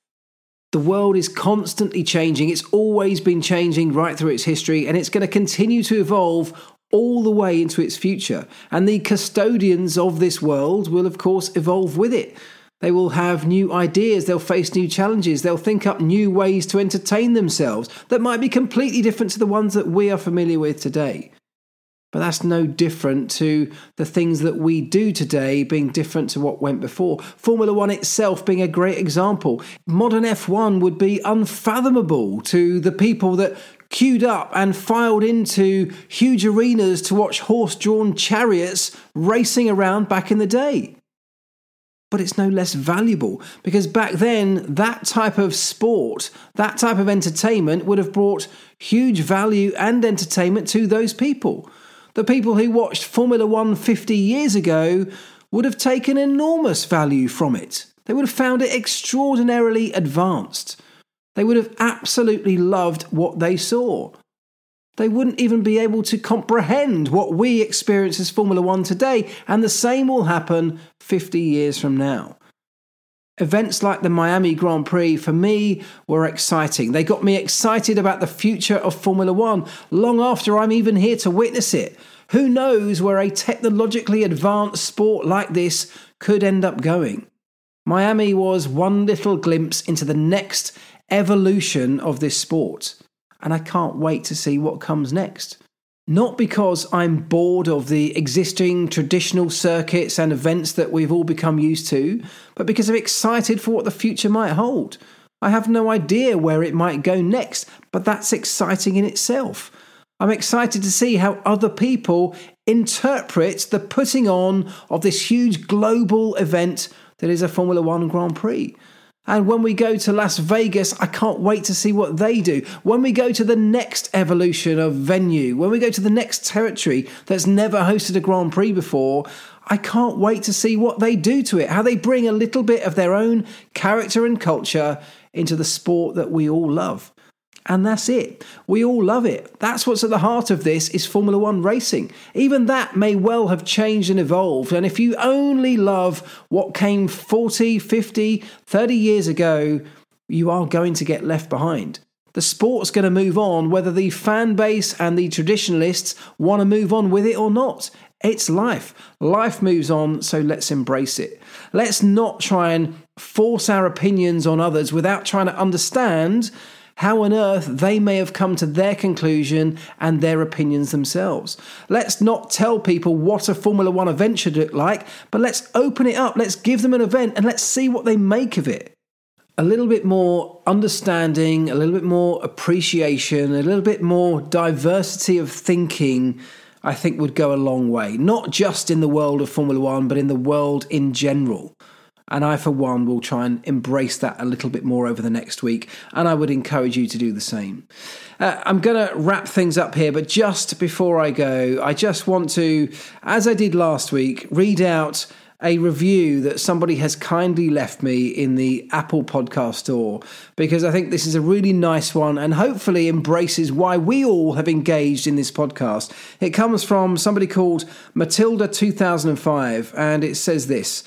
The world is constantly changing. It's always been changing right through its history, and it's going to continue to evolve all the way into its future. And the custodians of this world will, of course, evolve with it. They will have new ideas, they'll face new challenges, they'll think up new ways to entertain themselves that might be completely different to the ones that we are familiar with today. But that's no different to the things that we do today being different to what went before. Formula One itself being a great example. Modern F1 would be unfathomable to the people that queued up and filed into huge arenas to watch horse drawn chariots racing around back in the day but it's no less valuable because back then that type of sport, that type of entertainment would have brought huge value and entertainment to those people. The people who watched Formula One 50 years ago would have taken enormous value from it. They would have found it extraordinarily advanced. They would have absolutely loved what they saw they wouldn't even be able to comprehend what we experience as Formula One today, and the same will happen 50 years from now. Events like the Miami Grand Prix for me were exciting. They got me excited about the future of Formula One long after I'm even here to witness it. Who knows where a technologically advanced sport like this could end up going? Miami was one little glimpse into the next evolution of this sport and I can't wait to see what comes next. Not because I'm bored of the existing traditional circuits and events that we've all become used to, but because I'm excited for what the future might hold. I have no idea where it might go next, but that's exciting in itself. I'm excited to see how other people interpret the putting on of this huge global event that is a Formula One Grand Prix. And when we go to Las Vegas, I can't wait to see what they do. When we go to the next evolution of venue, when we go to the next territory that's never hosted a Grand Prix before, I can't wait to see what they do to it, how they bring a little bit of their own character and culture into the sport that we all love. And that's it. We all love it. That's what's at the heart of this is Formula 1 racing. Even that may well have changed and evolved. And if you only love what came 40, 50, 30 years ago, you are going to get left behind. The sport's going to move on whether the fan base and the traditionalists want to move on with it or not. It's life. Life moves on, so let's embrace it. Let's not try and force our opinions on others without trying to understand how on earth they may have come to their conclusion and their opinions themselves. Let's not tell people what a Formula One event should look like, but let's open it up, let's give them an event, and let's see what they make of it. A little bit more understanding, a little bit more appreciation, a little bit more diversity of thinking. I think would go a long way, not just in the world of Formula One, but in the world in general. And I, for one, will try and embrace that a little bit more over the next week. And I would encourage you to do the same. Uh, I'm going to wrap things up here, but just before I go, I just want to, as I did last week, read out a review that somebody has kindly left me in the Apple Podcast Store because I think this is a really nice one and hopefully embraces why we all have engaged in this podcast. It comes from somebody called Matilda2005 and it says this.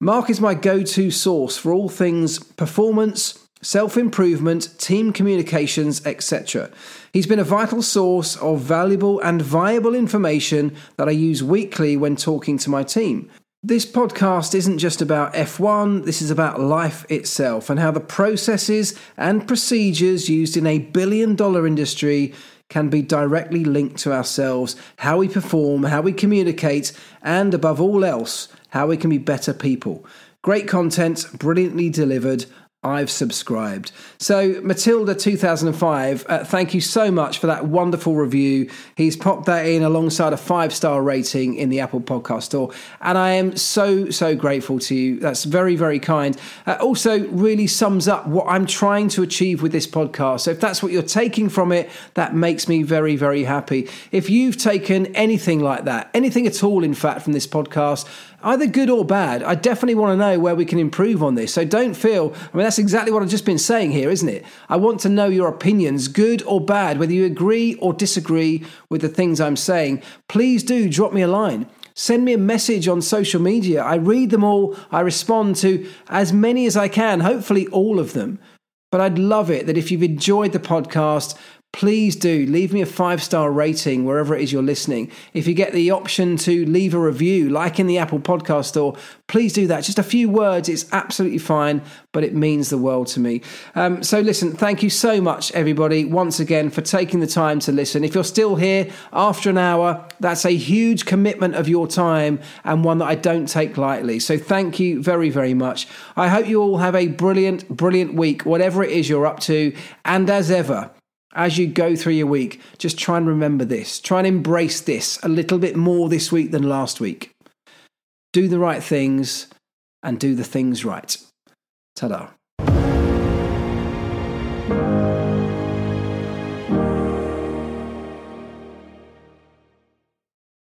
Marc is my go to source for all things performance, self improvement, team communications, etc. He's been a vital source of valuable and viable information that I use weekly when talking to my team. This podcast isn't just about F1, this is about life itself and how the processes and procedures used in a billion dollar industry can be directly linked to ourselves, how we perform, how we communicate, and above all else, how we can be better people. Great content, brilliantly delivered. I've subscribed. So, Matilda 2005, uh, thank you so much for that wonderful review. He's popped that in alongside a five star rating in the Apple Podcast Store. And I am so, so grateful to you. That's very, very kind. Uh, also, really sums up what I'm trying to achieve with this podcast. So, if that's what you're taking from it, that makes me very, very happy. If you've taken anything like that, anything at all, in fact, from this podcast, either good or bad. I definitely want to know where we can improve on this. So don't feel, I mean, that's exactly what I've just been saying here, isn't it? I want to know your opinions, good or bad, whether you agree or disagree with the things I'm saying. Please do drop me a line. Send me a message on social media. I read them all. I respond to as many as I can, hopefully all of them. But I'd love it that if you've enjoyed the podcast, please do leave me a five star rating wherever it is you're listening. If you get the option to leave a review, like in the Apple Podcast Store, please do that. Just a few words, it's absolutely fine, but it means the world to me. Um, so, listen, thank you so much, everybody, once again, for taking the time to listen. If you're still here after an hour, that's a huge commitment of your time and one that I don't take lightly. So, thank you very, very much. I hope you all have a brilliant, brilliant week, whatever it is you're up to. And as ever, as you go through your week, just try and remember this. Try and embrace this a little bit more this week than last week. Do the right things and do the things right. Ta da.